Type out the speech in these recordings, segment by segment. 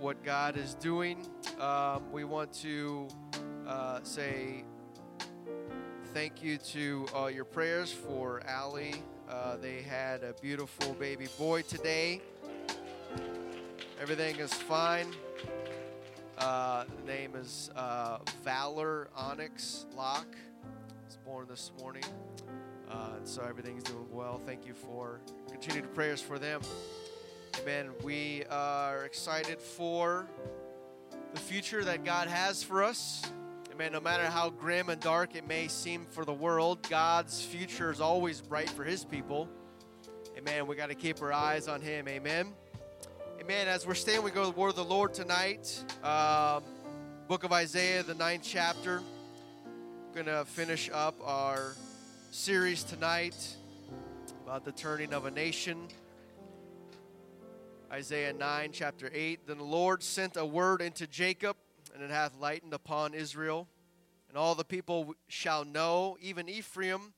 what God is doing. Um, we want to uh, say thank you to uh, your prayers for Allie. Uh, they had a beautiful baby boy today. Everything is fine. Uh, name is uh, Valor Onyx Locke. Was born this morning. Uh, so everything's doing well. Thank you for continued prayers for them. Amen. We are excited for the future that God has for us. Amen. No matter how grim and dark it may seem for the world, God's future is always bright for His people. Amen. We got to keep our eyes on Him. Amen. Amen. As we're staying, we go to the word of the Lord tonight. Um, book of Isaiah, the ninth chapter. Going to finish up our series tonight about the turning of a nation. Isaiah 9, chapter 8. Then the Lord sent a word into Jacob, and it hath lightened upon Israel. And all the people shall know, even Ephraim,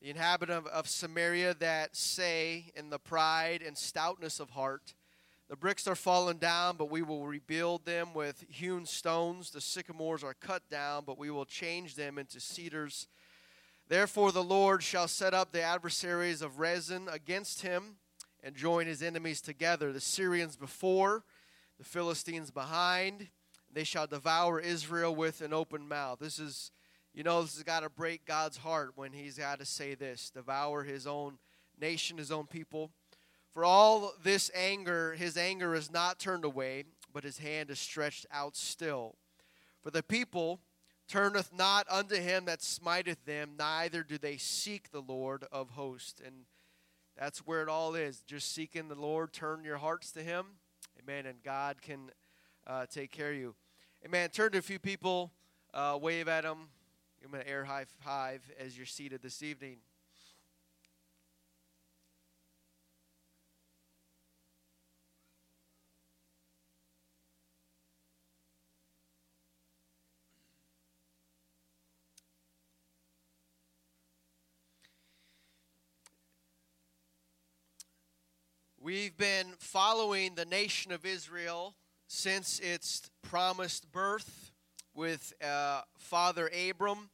the inhabitant of Samaria, that say in the pride and stoutness of heart, The bricks are fallen down, but we will rebuild them with hewn stones. The sycamores are cut down, but we will change them into cedars. Therefore, the Lord shall set up the adversaries of Rezin against him and join his enemies together the Syrians before, the Philistines behind. They shall devour Israel with an open mouth. This is, you know, this has got to break God's heart when he's got to say this devour his own nation, his own people. For all this anger, his anger is not turned away, but his hand is stretched out still. For the people turneth not unto him that smiteth them, neither do they seek the Lord of hosts. And that's where it all is. Just seeking the Lord, turn your hearts to Him. Amen. And God can uh, take care of you. Amen. Turn to a few people, uh, wave at them, give them an air high five as you're seated this evening. We've been following the nation of Israel since its promised birth with uh, Father Abram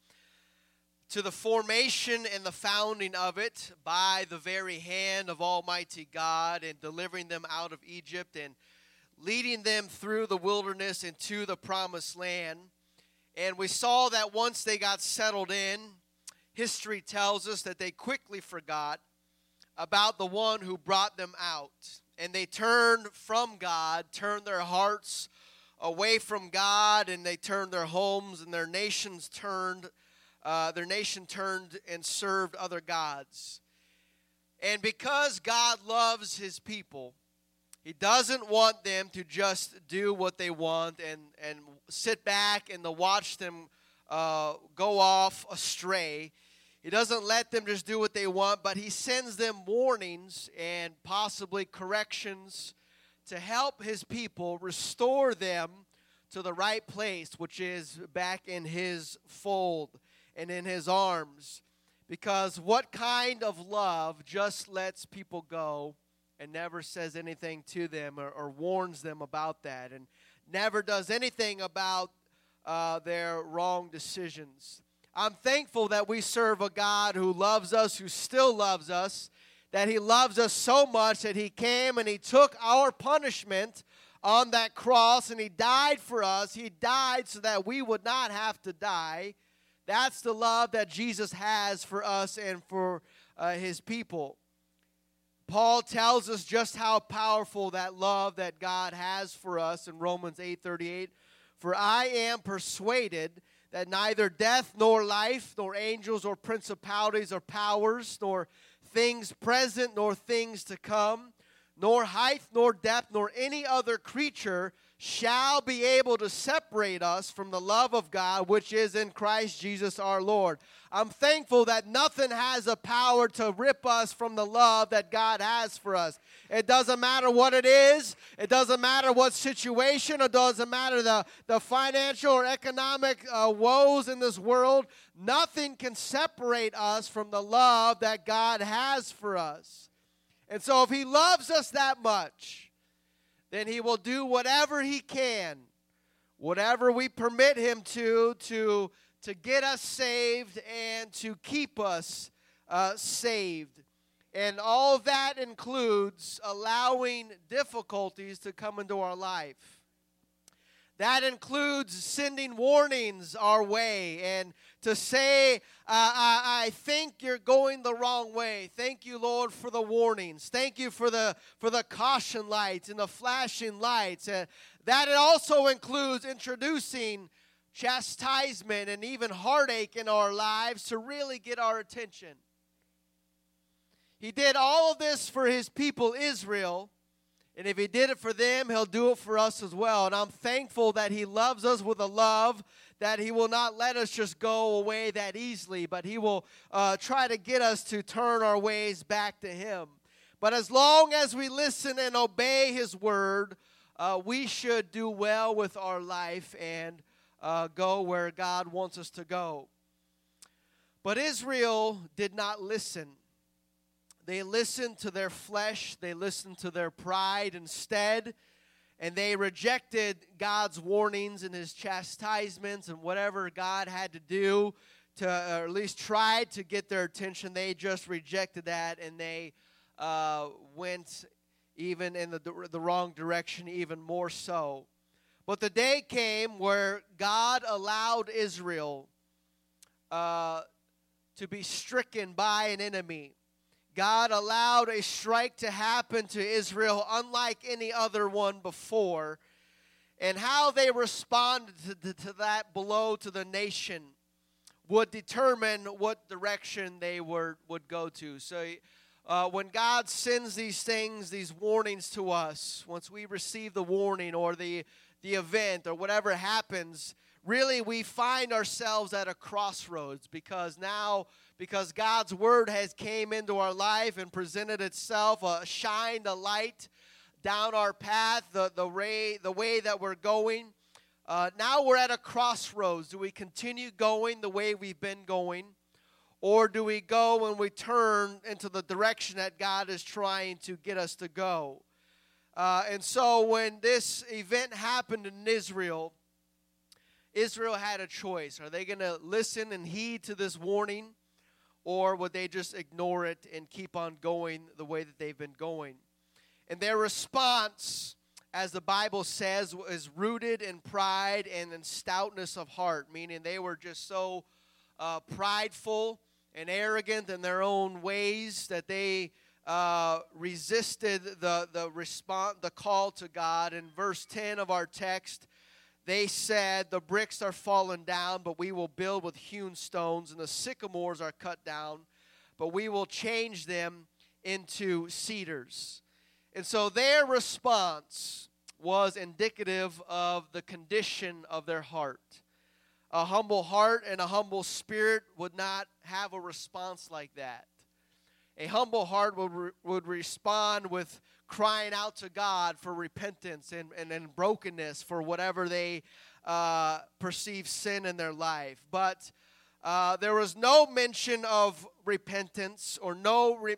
to the formation and the founding of it by the very hand of Almighty God and delivering them out of Egypt and leading them through the wilderness into the promised land. And we saw that once they got settled in, history tells us that they quickly forgot about the one who brought them out. And they turned from God, turned their hearts away from God, and they turned their homes and their nations turned, uh, their nation turned and served other gods. And because God loves his people, he doesn't want them to just do what they want and, and sit back and to watch them uh, go off astray. He doesn't let them just do what they want, but he sends them warnings and possibly corrections to help his people restore them to the right place, which is back in his fold and in his arms. Because what kind of love just lets people go and never says anything to them or, or warns them about that and never does anything about uh, their wrong decisions? I'm thankful that we serve a God who loves us, who still loves us, that He loves us so much that He came and He took our punishment on that cross and He died for us. He died so that we would not have to die. That's the love that Jesus has for us and for uh, His people. Paul tells us just how powerful that love that God has for us in Romans 8:38. For I am persuaded that neither death nor life, nor angels or principalities or powers, nor things present nor things to come, nor height nor depth, nor any other creature shall be able to separate us from the love of God which is in Christ Jesus our Lord. I'm thankful that nothing has a power to rip us from the love that God has for us. It doesn't matter what it is, it doesn't matter what situation, it doesn't matter the, the financial or economic uh, woes in this world. Nothing can separate us from the love that God has for us. And so, if He loves us that much, then he will do whatever he can, whatever we permit him to, to, to get us saved and to keep us uh, saved. And all that includes allowing difficulties to come into our life. That includes sending warnings our way and to say, I, I, think you're going the wrong way. Thank you, Lord, for the warnings. Thank you for the, for the caution lights and the flashing lights. Uh, that it also includes introducing chastisement and even heartache in our lives to really get our attention. He did all of this for his people, Israel and if He did it for them, He'll do it for us as well. And I'm thankful that He loves us with a love that He will not let us just go away that easily, but He will uh, try to get us to turn our ways back to Him. But as long as we listen and obey His word, uh, we should do well with our life and uh, go where God wants us to go. But Israel did not listen. They listened to their flesh, they listened to their pride instead, and they rejected God's warnings and his chastisements and whatever God had to do to, or at least tried to get their attention. They just rejected that and they uh, went even in the, the wrong direction, even more so. But the day came where God allowed Israel uh, to be stricken by an enemy. God allowed a strike to happen to Israel unlike any other one before. And how they responded to, to, that blow to the nation would determine what direction they were, would go to. So, uh, when God sends these things, these warnings to us, once we receive the warning or the, the event or whatever happens, really we find ourselves at a crossroads because now because God's word has came into our life and presented itself, uh, shined a light down our path, the, the, way, the way that we're going. Uh, now we're at a crossroads. Do we continue going the way we've been going? Or do we go and we turn into the direction that God is trying to get us to go? Uh, and so when this event happened in Israel, Israel had a choice. Are they going to listen and heed to this warning? Or would they just ignore it and keep on going the way that they've been going? And their response, as the Bible says, is rooted in pride and in stoutness of heart, meaning they were just so uh, prideful and arrogant in their own ways that they uh, resisted the the response, the call to God. In verse ten of our text, they said, The bricks are fallen down, but we will build with hewn stones, and the sycamores are cut down, but we will change them into cedars. And so their response was indicative of the condition of their heart. A humble heart and a humble spirit would not have a response like that. A humble heart would, re- would respond with crying out to God for repentance and, and, and brokenness for whatever they uh, perceive sin in their life. But uh, there was no mention of repentance or no re-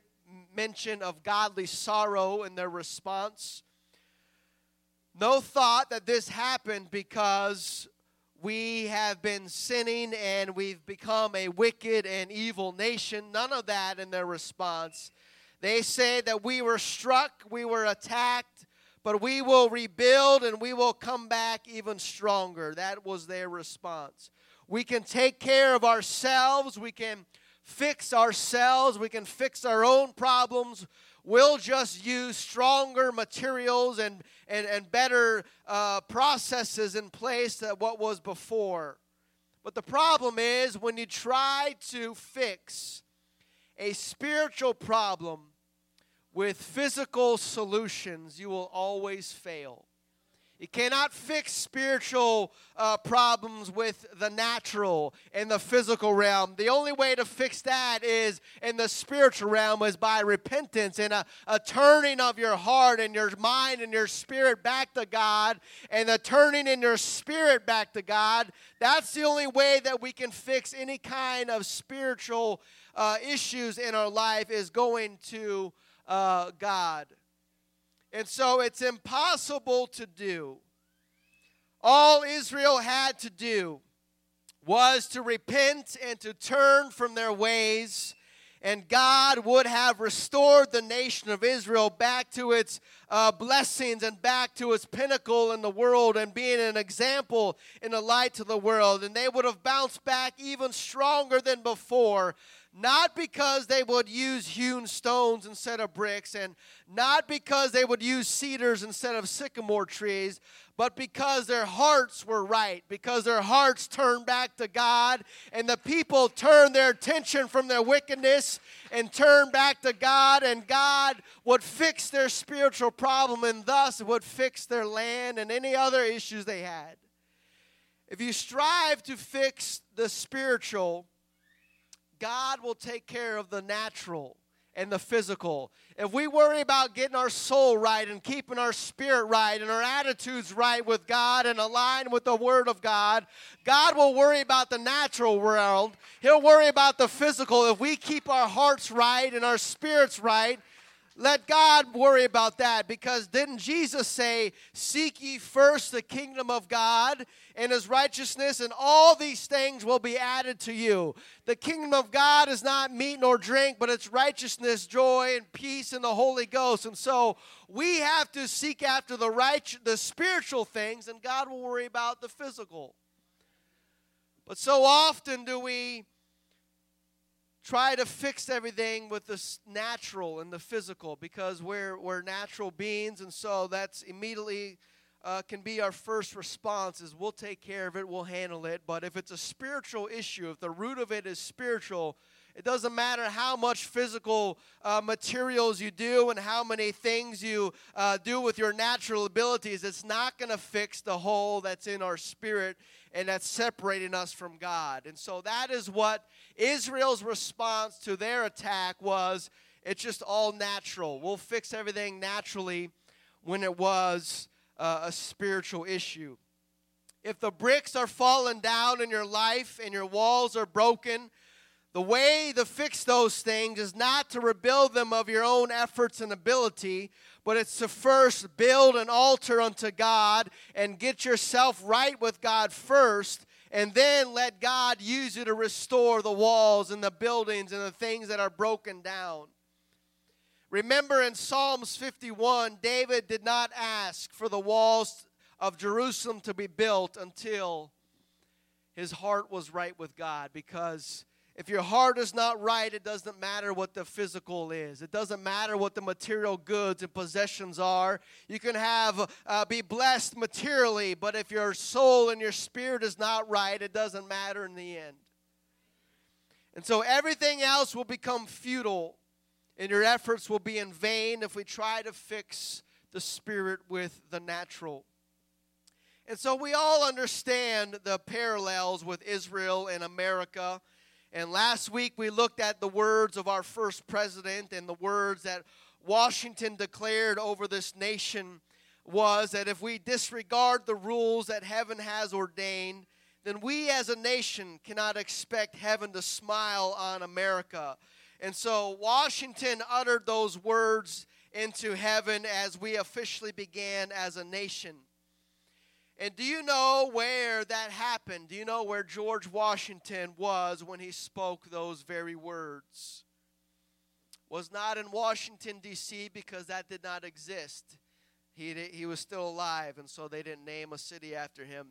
mention of godly sorrow in their response. No thought that this happened because we have been sinning and we've become a wicked and evil nation. None of that in their response. They say that we were struck, we were attacked, but we will rebuild and we will come back even stronger. That was their response. We can take care of ourselves, we can fix ourselves, we can fix our own problems. We'll just use stronger materials and, and, and better uh, processes in place than what was before. But the problem is when you try to fix a spiritual problem, with physical solutions, you will always fail. You cannot fix spiritual uh, problems with the natural and the physical realm. The only way to fix that is in the spiritual realm is by repentance and a, a turning of your heart and your mind and your spirit back to God and the turning in your spirit back to God. That's the only way that we can fix any kind of spiritual uh, issues in our life is going to uh, God. And so it's impossible to do. All Israel had to do was to repent and to turn from their ways and God would have restored the nation of Israel back to its uh, blessings and back to its pinnacle in the world and being an example in the light to the world. And they would have bounced back even stronger than before not because they would use hewn stones instead of bricks, and not because they would use cedars instead of sycamore trees, but because their hearts were right, because their hearts turned back to God, and the people turned their attention from their wickedness and turned back to God, and God would fix their spiritual problem and thus would fix their land and any other issues they had. If you strive to fix the spiritual, God will take care of the natural and the physical. If we worry about getting our soul right and keeping our spirit right and our attitudes right with God and aligned with the Word of God, God will worry about the natural world. He'll worry about the physical. If we keep our hearts right and our spirits right, let God worry about that because didn't Jesus say, Seek ye first the kingdom of God and his righteousness, and all these things will be added to you? The kingdom of God is not meat nor drink, but it's righteousness, joy, and peace in the Holy Ghost. And so we have to seek after the right, the spiritual things, and God will worry about the physical. But so often do we try to fix everything with the natural and the physical because we're, we're natural beings and so that's immediately uh, can be our first response is we'll take care of it we'll handle it. But if it's a spiritual issue if the root of it is spiritual it doesn't matter how much physical uh, materials you do and how many things you uh, do with your natural abilities. It's not going to fix the hole that's in our spirit and that's separating us from God. And so that is what Israel's response to their attack was it's just all natural. We'll fix everything naturally when it was uh, a spiritual issue. If the bricks are falling down in your life and your walls are broken, the way to fix those things is not to rebuild them of your own efforts and ability, but it's to first build an altar unto God and get yourself right with God first, and then let God use you to restore the walls and the buildings and the things that are broken down. Remember in Psalms 51, David did not ask for the walls of Jerusalem to be built until his heart was right with God because if your heart is not right, it doesn't matter what the physical is. It doesn't matter what the material goods and possessions are. You can have uh, be blessed materially, but if your soul and your spirit is not right, it doesn't matter in the end. And so everything else will become futile, and your efforts will be in vain if we try to fix the spirit with the natural. And so we all understand the parallels with Israel and America and last week we looked at the words of our first president and the words that Washington declared over this nation was that if we disregard the rules that heaven has ordained, then we as a nation cannot expect heaven to smile on America. And so Washington uttered those words into heaven as we officially began as a nation. And do you know where that happened? Do you know where George Washington was when he spoke those very words? Was not in Washington, D.C., because that did not exist. He, he was still alive, and so they didn't name a city after him.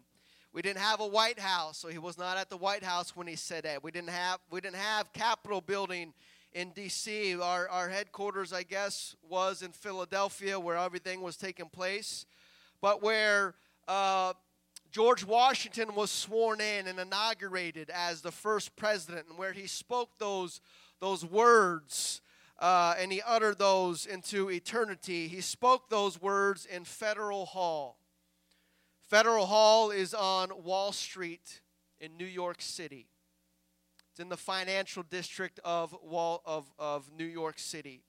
We didn't have a White House, so he was not at the White House when he said that. We didn't have, we didn't have Capitol building in D.C. Our, our headquarters, I guess, was in Philadelphia, where everything was taking place. But where uh, George Washington was sworn in and inaugurated as the first president, and where he spoke those, those words uh, and he uttered those into eternity, he spoke those words in Federal Hall. Federal Hall is on Wall Street in New York City. It's in the financial district of, Wall, of, of New York City.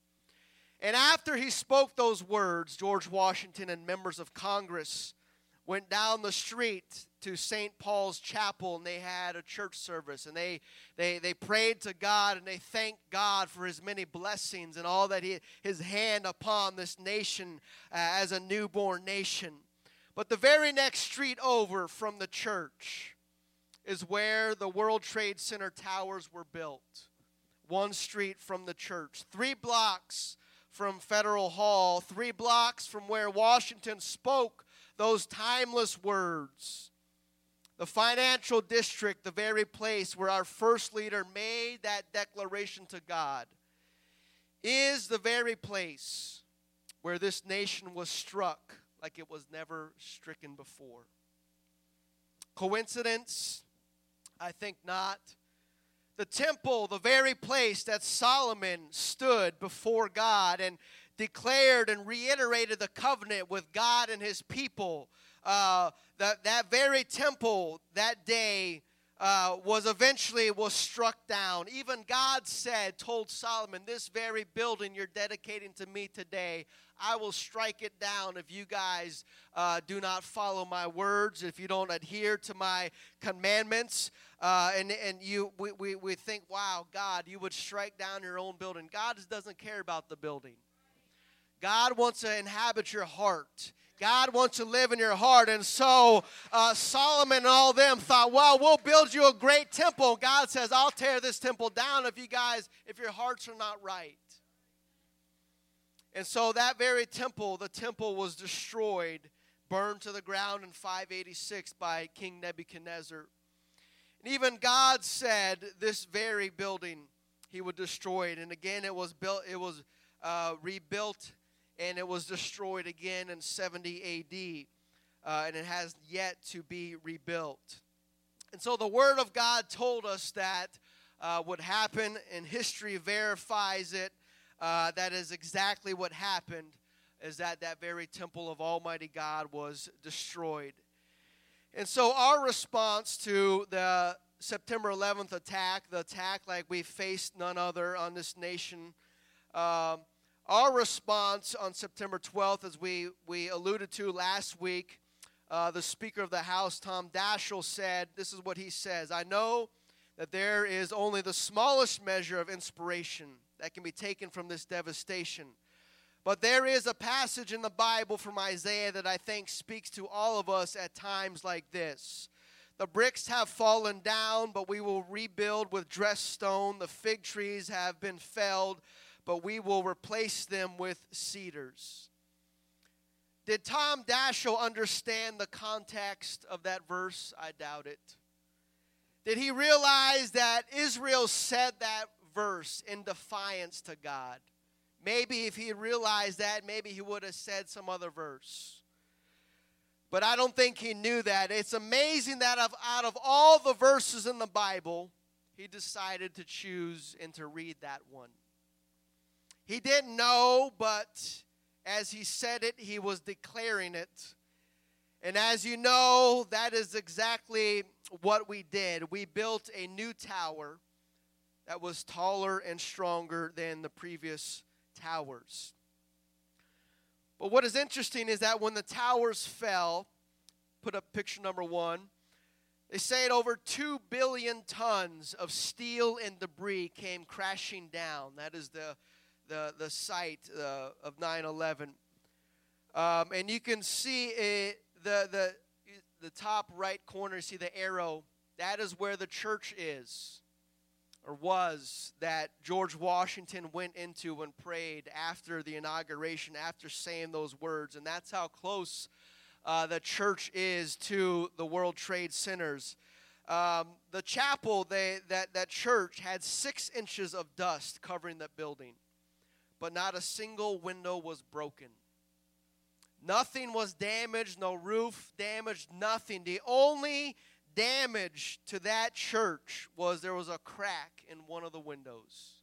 And after he spoke those words, George Washington and members of Congress went down the street to St. Paul's Chapel and they had a church service and they, they, they prayed to God and they thanked God for his many blessings and all that he, his hand upon this nation uh, as a newborn nation. But the very next street over from the church is where the World Trade Center towers were built. One street from the church, three blocks from Federal Hall, three blocks from where Washington spoke those timeless words. The financial district, the very place where our first leader made that declaration to God, is the very place where this nation was struck like it was never stricken before. Coincidence? I think not. The temple, the very place that Solomon stood before God and declared and reiterated the covenant with God and his people. Uh, that, that very temple that day uh, was eventually was struck down. Even God said, told Solomon, this very building you're dedicating to me today, I will strike it down if you guys uh, do not follow my words, if you don't adhere to my commandments. Uh, and and you, we, we, we think, wow, God, you would strike down your own building. God doesn't care about the building. God wants to inhabit your heart. God wants to live in your heart. And so uh, Solomon and all them thought, well, we'll build you a great temple. God says, I'll tear this temple down if you guys, if your hearts are not right. And so that very temple, the temple was destroyed, burned to the ground in 586 by King Nebuchadnezzar. And even God said this very building he would destroy it. And again, it was built, it was uh, rebuilt and it was destroyed again in 70 AD, uh, and it has yet to be rebuilt. And so the Word of God told us that uh, would happen, and history verifies it. Uh, that is exactly what happened. Is that that very temple of Almighty God was destroyed? And so our response to the September 11th attack, the attack like we faced none other on this nation, um, our response on September 12th, as we, we alluded to last week, uh, the Speaker of the House, Tom Daschle, said this is what he says I know that there is only the smallest measure of inspiration that can be taken from this devastation. But there is a passage in the Bible from Isaiah that I think speaks to all of us at times like this. The bricks have fallen down, but we will rebuild with dressed stone. The fig trees have been felled, but we will replace them with cedars. Did Tom Daschle understand the context of that verse? I doubt it. Did he realize that Israel said that verse in defiance to God? Maybe if he realized that, maybe he would have said some other verse. But I don't think he knew that. It's amazing that out of all the verses in the Bible, he decided to choose and to read that one. He didn't know, but as he said it, he was declaring it. And as you know, that is exactly what we did. We built a new tower that was taller and stronger than the previous towers. But what is interesting is that when the towers fell, put up picture number one, they say it over 2 billion tons of steel and debris came crashing down. That is the the, the site uh, of 9 11. Um, and you can see it, the, the, the top right corner, see the arrow. That is where the church is, or was, that George Washington went into and prayed after the inauguration, after saying those words. And that's how close uh, the church is to the World Trade Centers. Um, the chapel, they, that, that church, had six inches of dust covering that building but not a single window was broken. Nothing was damaged, no roof damaged, nothing. The only damage to that church was there was a crack in one of the windows.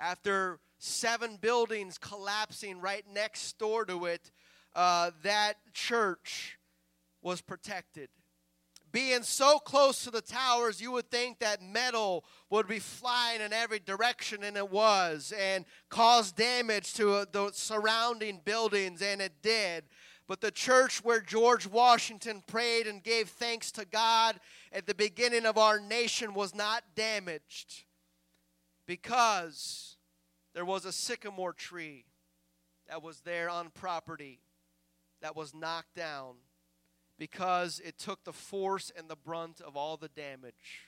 After seven buildings collapsing right next door to it, uh, that church was protected being so close to the towers, you would think that metal would be flying in every direction, and it was, and cause damage to uh, the surrounding buildings, and it did. But the church where George Washington prayed and gave thanks to God at the beginning of our nation was not damaged because there was a sycamore tree that was there on property that was knocked down because it took the force and the brunt of all the damage.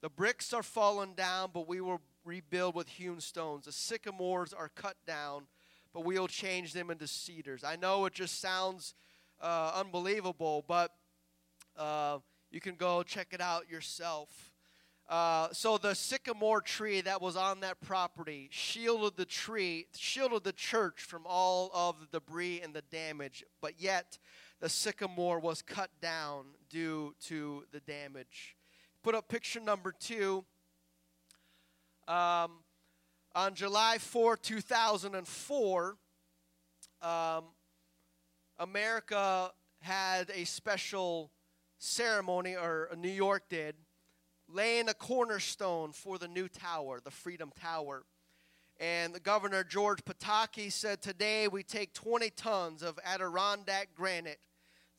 The bricks are fallen down, but we will rebuild with hewn stones. The sycamores are cut down, but we will change them into cedars. I know it just sounds uh, unbelievable, but uh, you can go check it out yourself. Uh, so the sycamore tree that was on that property shielded the tree, shielded the church from all of the debris and the damage, but yet the sycamore was cut down due to the damage. Put up picture number two. Um, on July 4, 2004, um, America had a special ceremony, or New York did, laying a cornerstone for the new tower, the Freedom Tower. And the governor, George Pataki, said, Today we take 20 tons of Adirondack granite,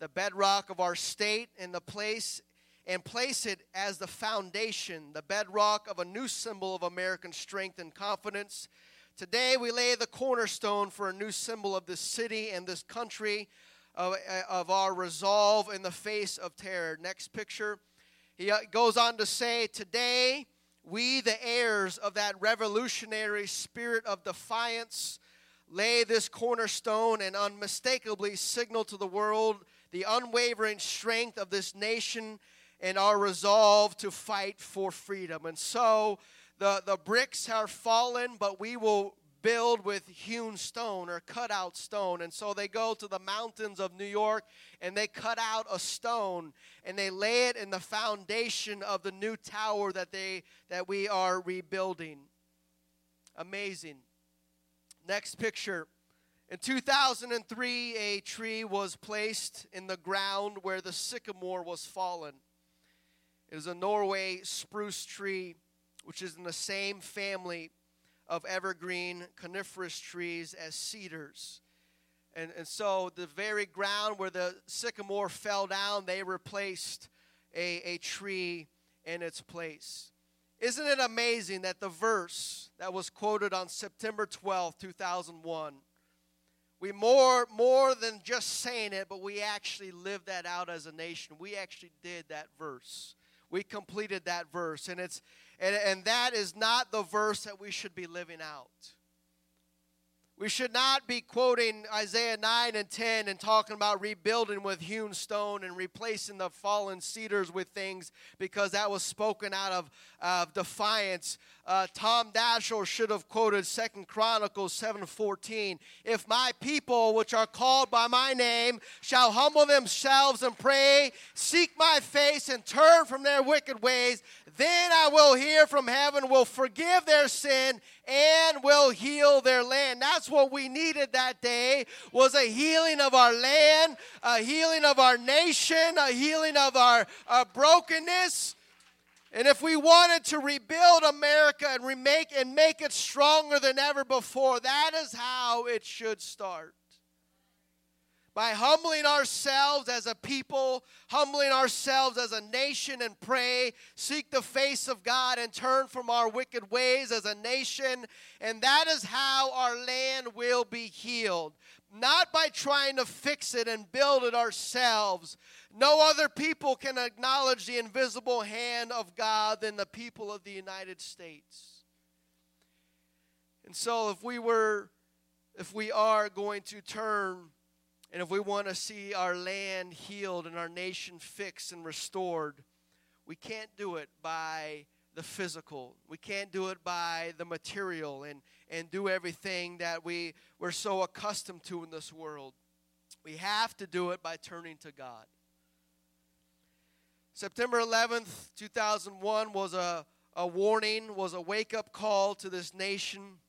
the bedrock of our state, and the place and place it as the foundation, the bedrock of a new symbol of American strength and confidence. Today, we lay the cornerstone for a new symbol of this city and this country, of, of our resolve in the face of terror. Next picture. He uh, goes on to say, Today, we, the heirs of that revolutionary spirit of defiance, lay this cornerstone and unmistakably signal to the world the unwavering strength of this nation and our resolve to fight for freedom. And so the, the bricks are fallen, but we will build with hewn stone or cut out stone. And so they go to the mountains of New York and they cut out a stone and they lay it in the foundation of the new tower that they that we are rebuilding. Amazing. Next picture. In 2003, a tree was placed in the ground where the sycamore was fallen. It is a Norway spruce tree, which is in the same family of evergreen coniferous trees as cedars. And, and so, the very ground where the sycamore fell down, they replaced a, a tree in its place. Isn't it amazing that the verse that was quoted on September 12, 2001, we more more than just saying it, but we actually lived that out as a nation. We actually did that verse we completed that verse. And it's and, and that is not the verse that we should be living out. We should not be quoting Isaiah 9 and 10 and talking about rebuilding with hewn stone and replacing the fallen cedars with things because that was spoken out of, of defiance. Uh, Tom Daschle should have quoted Second Chronicles 7:14. If my people, which are called by my name, shall humble themselves and pray, seek my face, and turn from their wicked ways, then I will hear from heaven, will forgive their sin, and will heal their land. That's what we needed that day was a healing of our land, a healing of our nation, a healing of our, our brokenness. And if we wanted to rebuild America and remake and make it stronger than ever before, that is how it should start by humbling ourselves as a people, humbling ourselves as a nation, and pray, seek the face of God, and turn from our wicked ways as a nation. And that is how our land will be healed. Not by trying to fix it and build it ourselves. No other people can acknowledge the invisible hand of God than the people of the United States. And so, if we were, if we are going to turn and if we want to see our land healed and our nation fixed and restored, we can't do it by the physical. We can't do it by the material and, and do everything that we, we're so accustomed to in this world. We have to do it by turning to God. September 11th, 2001 was a, a warning, was a wake up call to this nation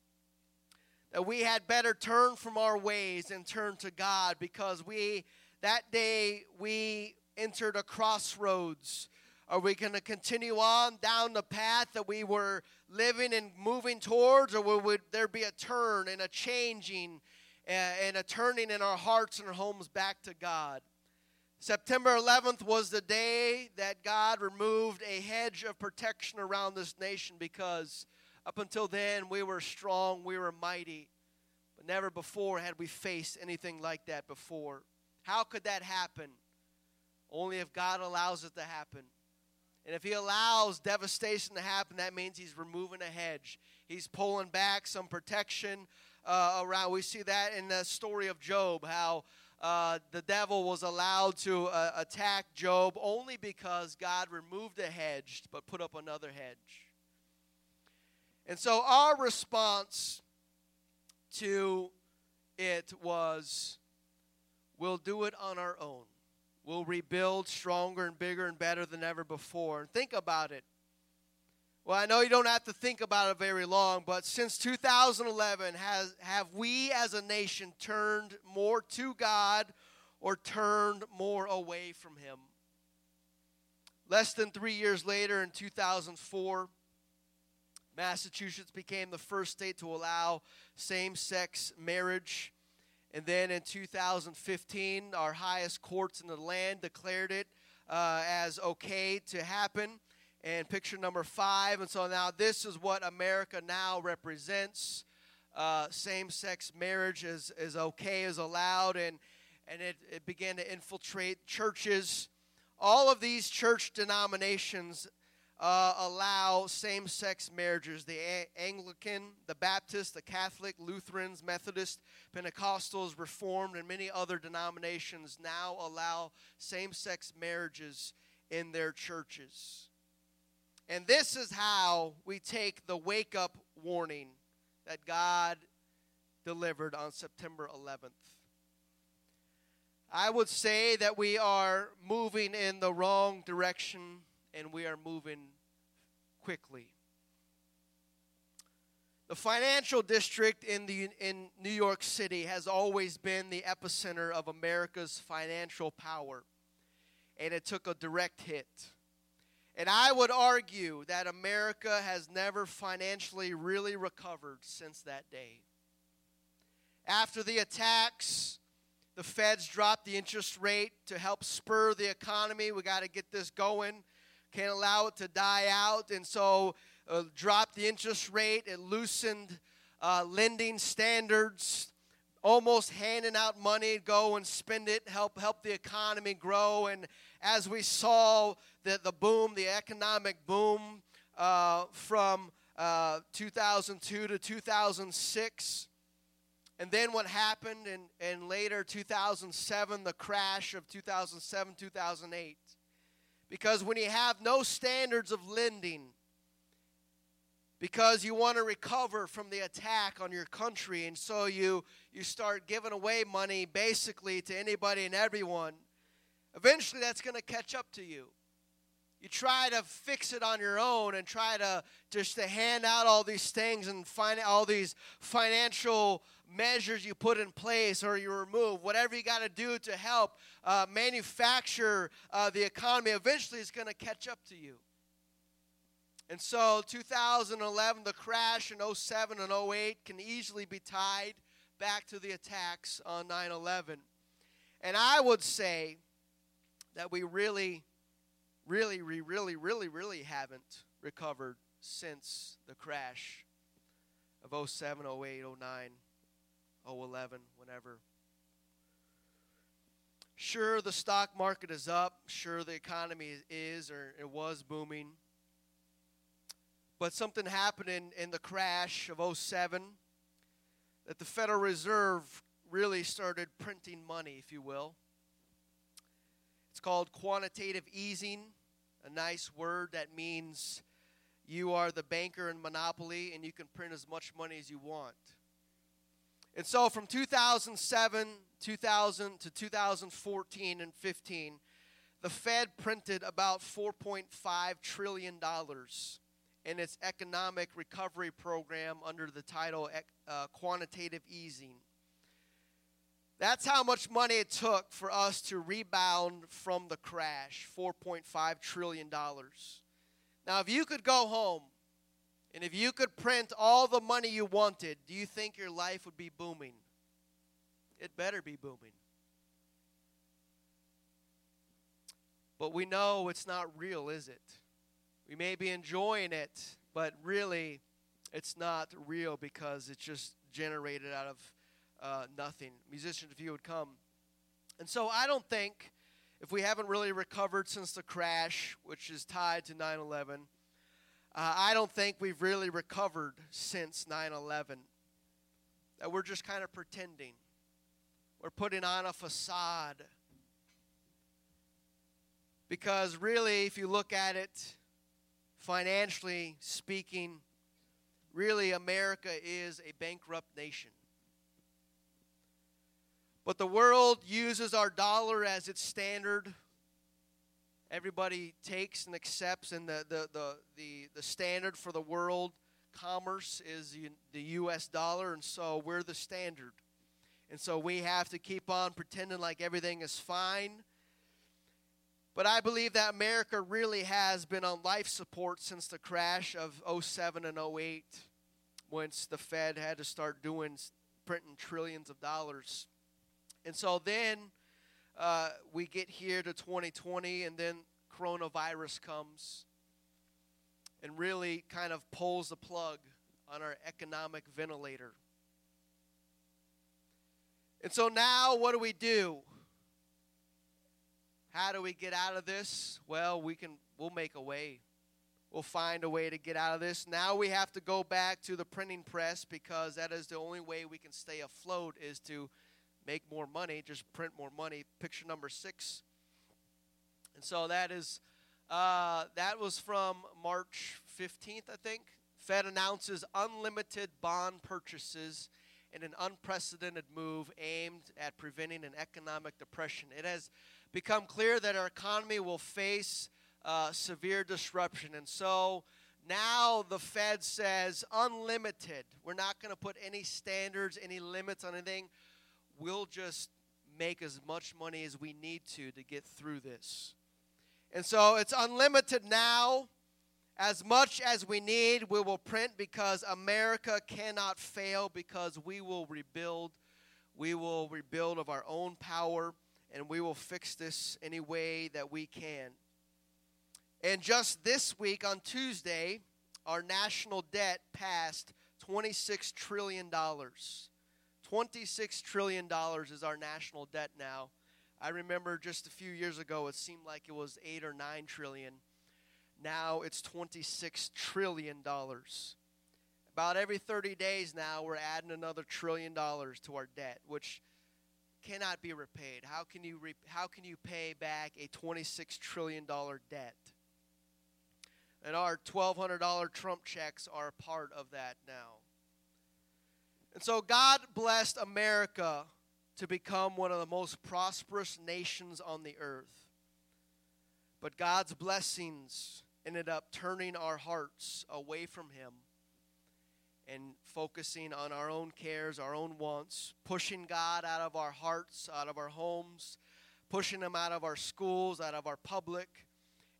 that we had better turn from our ways and turn to God because we, that day, we entered a crossroads. Are we going to continue on down the path that we were living and moving towards, or would there be a turn and a changing and a turning in our hearts and our homes back to God. September 11th was the day that God removed a hedge of protection around this nation because up until then we were strong, we were mighty, but never before had we faced anything like that before. How could that happen? Only if God allows it to happen. And if He allows devastation to happen, that means He's removing a hedge. He's pulling back some protection uh, around. We see that in the story of Job, how uh, the devil was allowed to uh, attack Job only because God removed a hedge but put up another hedge. And so our response to it was we'll do it on our own. We'll rebuild stronger and bigger and better than ever before. And think about it. Well, I know you don't have to think about it very long, but since 2011, has, have we as a nation turned more to God or turned more away from Him? Less than three years later, in 2004, Massachusetts became the first state to allow same sex marriage. And then in 2015, our highest courts in the land declared it uh, as okay to happen and picture number five. And so now this is what America now represents. Uh, same-sex marriage is, is okay, is allowed, and, and it, it began to infiltrate churches. All of these church denominations uh, allow same sex marriages the A- Anglican, the Baptist, the Catholic, Lutherans, Methodist, Pentecostals, Reformed, and many other denominations now allow same sex marriages in their churches. And this is how we take the wake up warning that God delivered on September 11th. I would say that we are moving in the wrong direction and we are moving quickly. The financial district in, the, in New York City has always been the epicenter of America's financial power, and it took a direct hit. And I would argue that America has never financially really recovered since that day. After the attacks, the feds dropped the interest rate to help spur the economy. We got to get this going. Can't allow it to die out. And so, uh, dropped the interest rate. It loosened uh, lending standards almost handing out money, go and spend it, help help the economy grow. And as we saw the, the boom, the economic boom uh, from uh, 2002 to 2006, and then what happened in, in later 2007, the crash of 2007, 2008. Because when you have no standards of lending, because you want to recover from the attack on your country and so you you start giving away money basically to anybody and everyone eventually that's going to catch up to you. You try to fix it on your own and try to just to hand out all these things and find all these financial measures you put in place or you remove whatever you got to do to help uh, manufacture uh, the economy eventually it's going to catch up to you and so 2011, the crash in 07 and 08 can easily be tied back to the attacks on 9 11. And I would say that we really, really, we really, really, really haven't recovered since the crash of 07, 08, 09, 011, whenever. Sure, the stock market is up. Sure, the economy is or it was booming. But something happened in, in the crash of 07 that the Federal Reserve really started printing money, if you will. It's called quantitative easing, a nice word that means you are the banker in monopoly and you can print as much money as you want. And so from 2007, 2000 to 2014 and 15, the Fed printed about 4.5 trillion dollars in its economic recovery program under the title uh, Quantitative Easing. That's how much money it took for us to rebound from the crash $4.5 trillion. Now, if you could go home and if you could print all the money you wanted, do you think your life would be booming? it better be booming. But we know it's not real, is it? We may be enjoying it, but really it's not real because it's just generated out of uh, nothing. Musicians, if you would come. And so I don't think, if we haven't really recovered since the crash, which is tied to 9 11, uh, I don't think we've really recovered since 9 11. That we're just kind of pretending. We're putting on a facade. Because really, if you look at it financially speaking, really America is a bankrupt nation. But the world uses our dollar as its standard. Everybody takes and accepts, and the, the, the, the, the standard for the world commerce is the U.S. dollar, and so we're the standard. And so we have to keep on pretending like everything is fine. But I believe that America really has been on life support since the crash of 07 and 08, once the Fed had to start doing printing trillions of dollars. And so then uh, we get here to 2020, and then coronavirus comes and really kind of pulls the plug on our economic ventilator. And so now, what do we do? How do we get out of this? Well, we can we'll make a way. We'll find a way to get out of this. Now we have to go back to the printing press because that is the only way we can stay afloat is to make more money, just print more money. Picture number 6. And so that is uh, that was from March 15th, I think. Fed announces unlimited bond purchases in an unprecedented move aimed at preventing an economic depression. It has become clear that our economy will face uh, severe disruption. And so now the Fed says unlimited. We're not going to put any standards, any limits on anything. We'll just make as much money as we need to to get through this. And so it's unlimited now. As much as we need, we will print because America cannot fail because we will rebuild. We will rebuild of our own power and we will fix this any way that we can. And just this week on Tuesday, our national debt passed $26 trillion. $26 trillion is our national debt now. I remember just a few years ago, it seemed like it was 8 or 9 trillion. Now it's 26 trillion dollars. About every 30 days now, we're adding another trillion dollars to our debt, which cannot be repaid. How can you re- how can you pay back a 26 trillion dollar debt? And our $1200 Trump checks are a part of that now. And so God blessed America to become one of the most prosperous nations on the earth. But God's blessings ended up turning our hearts away from Him and focusing on our own cares, our own wants, pushing God out of our hearts, out of our homes, pushing Him out of our schools, out of our public,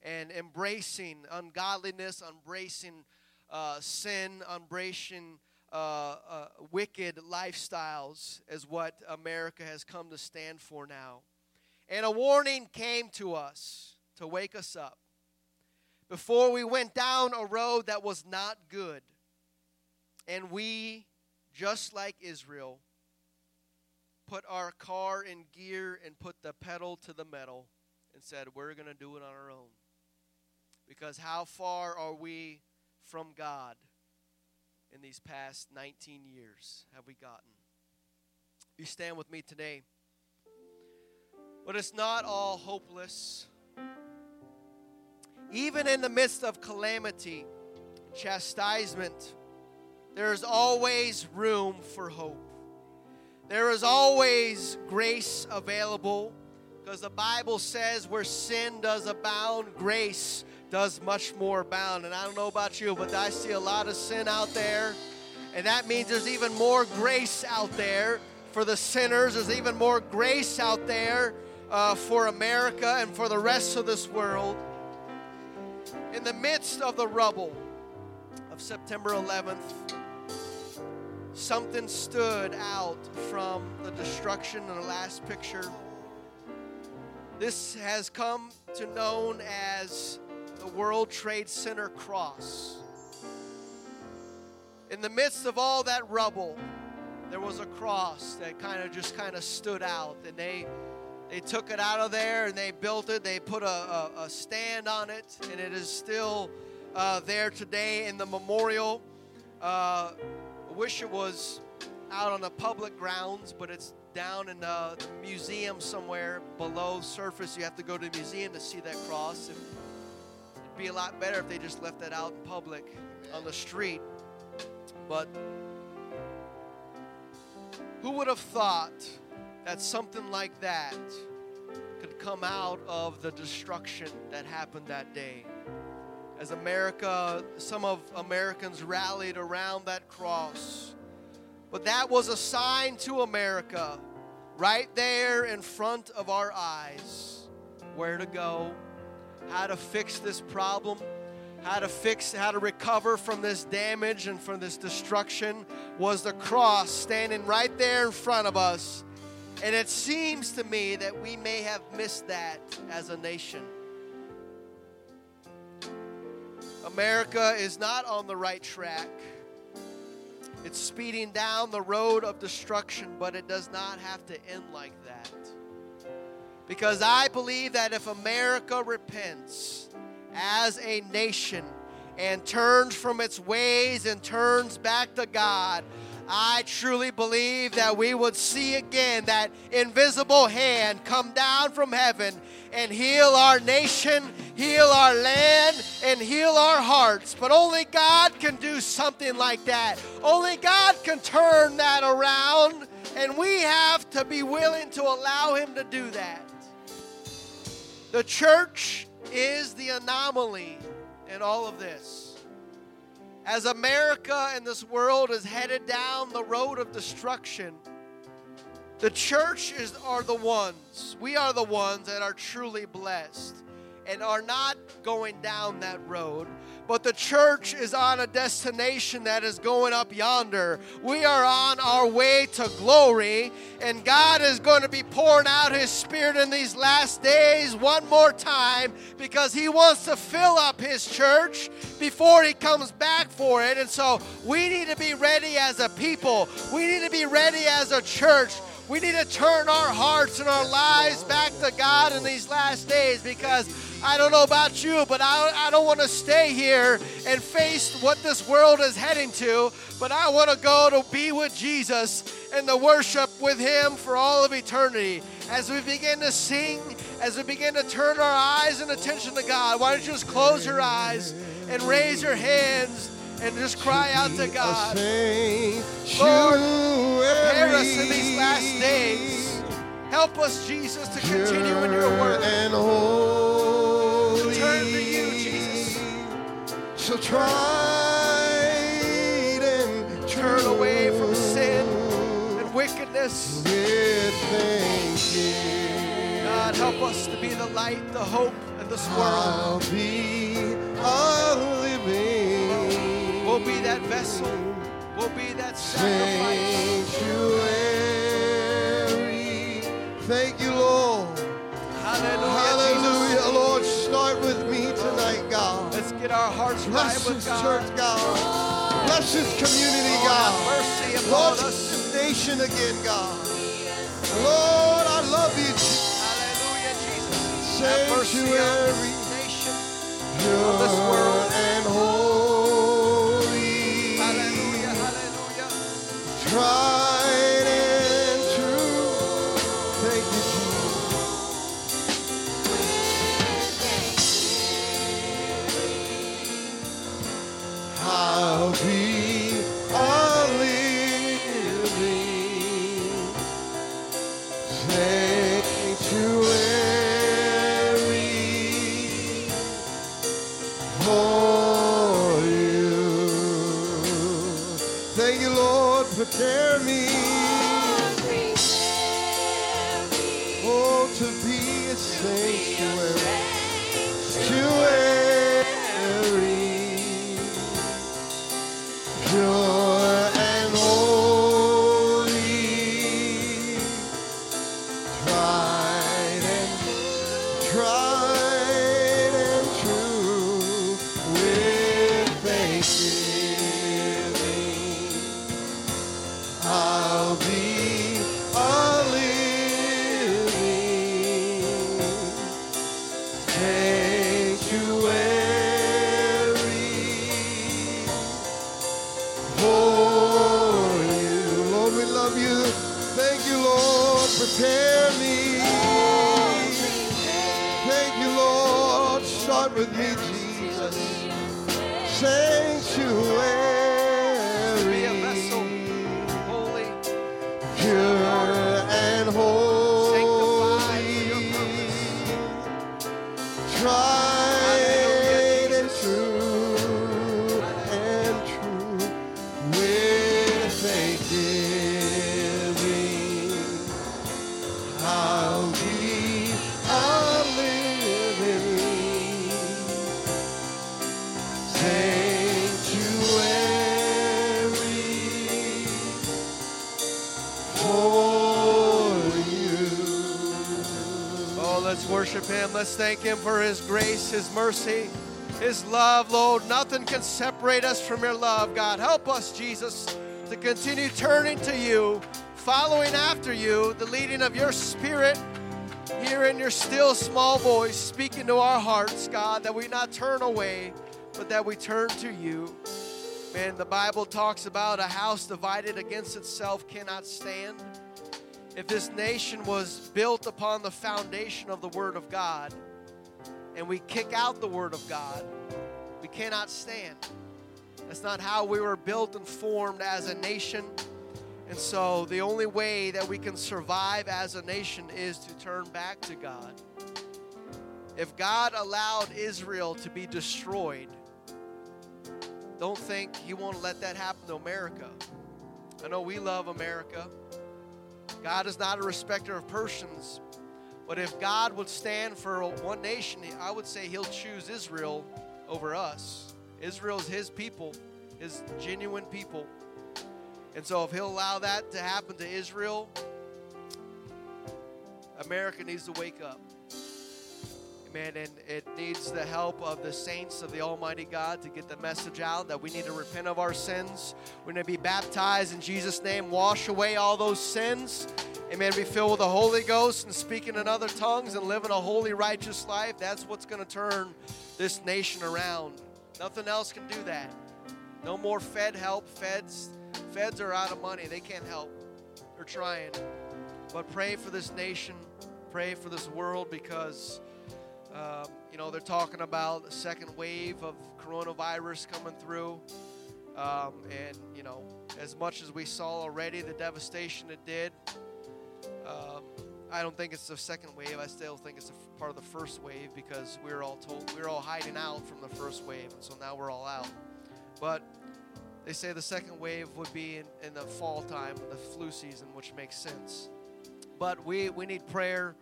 and embracing ungodliness, embracing uh, sin, embracing uh, uh, wicked lifestyles, is what America has come to stand for now. And a warning came to us to wake us up before we went down a road that was not good. And we, just like Israel, put our car in gear and put the pedal to the metal and said, We're going to do it on our own. Because how far are we from God in these past 19 years have we gotten? You stand with me today. But it's not all hopeless. Even in the midst of calamity, chastisement, there is always room for hope. There is always grace available because the Bible says where sin does abound, grace does much more abound. And I don't know about you, but I see a lot of sin out there. And that means there's even more grace out there for the sinners. There's even more grace out there uh, for America and for the rest of this world. In the midst of the rubble of September 11th, something stood out from the destruction in the last picture. This has come to known as the World Trade Center cross. In the midst of all that rubble, there was a cross that kind of just kind of stood out, and they they took it out of there and they built it. They put a, a, a stand on it, and it is still uh, there today in the memorial. Uh, I wish it was out on the public grounds, but it's down in the, the museum somewhere below surface. You have to go to the museum to see that cross. It'd be a lot better if they just left that out in public on the street. But who would have thought that something like that could come out of the destruction that happened that day? As America, some of Americans rallied around that cross. But that was a sign to America right there in front of our eyes where to go, how to fix this problem how to fix, how to recover from this damage and from this destruction was the cross standing right there in front of us. And it seems to me that we may have missed that as a nation. America is not on the right track. It's speeding down the road of destruction, but it does not have to end like that. Because I believe that if America repents, as a nation and turns from its ways and turns back to God, I truly believe that we would see again that invisible hand come down from heaven and heal our nation, heal our land, and heal our hearts. But only God can do something like that. Only God can turn that around, and we have to be willing to allow Him to do that. The church is the anomaly in all of this. As America and this world is headed down the road of destruction, the church is, are the ones, we are the ones that are truly blessed and are not going down that road, but the church is on a destination that is going up yonder. We are on our way to glory, and God is going to be pouring out His Spirit in these last days one more time because He wants to fill up His church before He comes back for it. And so we need to be ready as a people, we need to be ready as a church. We need to turn our hearts and our lives back to God in these last days because I don't know about you, but I, I don't want to stay here and face what this world is heading to, but I want to go to be with Jesus and to worship with Him for all of eternity. As we begin to sing, as we begin to turn our eyes and attention to God, why don't you just close your eyes and raise your hands and just cry out to God. Lord, prepare us in these last days. Help us, Jesus, to continue in your work. To you, Jesus. So try and Turn away from sin and wickedness. God, help us to be the light, the hope and the world. I'll be a living We'll be that vessel. We'll be that sacrifice. sanctuary. Thank get our hearts right Bless this church, God. Bless this community, Lord, God. mercy upon Lord, us. this nation again, God. Lord, I love you. Jesus. Hallelujah, Jesus. Have mercy on Sanctuary. this nation. Pure this world. Worship Him. Let's thank Him for His grace, His mercy, His love, Lord. Nothing can separate us from Your love, God. Help us, Jesus, to continue turning to You, following after You, the leading of Your Spirit. Hearing your still small voice speaking to our hearts, God, that we not turn away, but that we turn to you. Man, the Bible talks about a house divided against itself cannot stand. If this nation was built upon the foundation of the Word of God, and we kick out the Word of God, we cannot stand. That's not how we were built and formed as a nation. And so the only way that we can survive as a nation is to turn back to God. If God allowed Israel to be destroyed, don't think He won't let that happen to America. I know we love America. God is not a respecter of persons. But if God would stand for one nation, I would say He'll choose Israel over us. Israel is His people, His genuine people. And so if He'll allow that to happen to Israel, America needs to wake up. Amen. And it needs the help of the saints of the Almighty God to get the message out that we need to repent of our sins. We're going to be baptized in Jesus' name, wash away all those sins. Amen. Be filled with the Holy Ghost and speaking in other tongues and living a holy, righteous life. That's what's going to turn this nation around. Nothing else can do that. No more Fed help. Feds, Feds are out of money. They can't help. They're trying. But pray for this nation. Pray for this world because um, you know, they're talking about a second wave of coronavirus coming through. Um, and, you know, as much as we saw already the devastation it did, um, I don't think it's the second wave. I still think it's part of the first wave because we are all told we are all hiding out from the first wave, and so now we're all out. But they say the second wave would be in, in the fall time, the flu season, which makes sense. But we, we need prayer.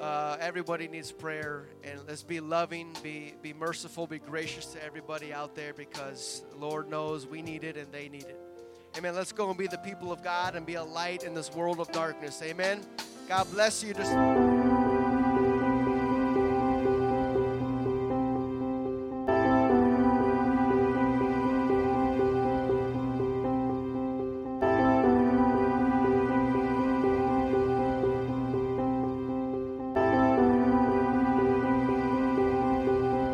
Uh, everybody needs prayer, and let's be loving, be be merciful, be gracious to everybody out there because Lord knows we need it and they need it. Amen. Let's go and be the people of God and be a light in this world of darkness. Amen. God bless you. Just.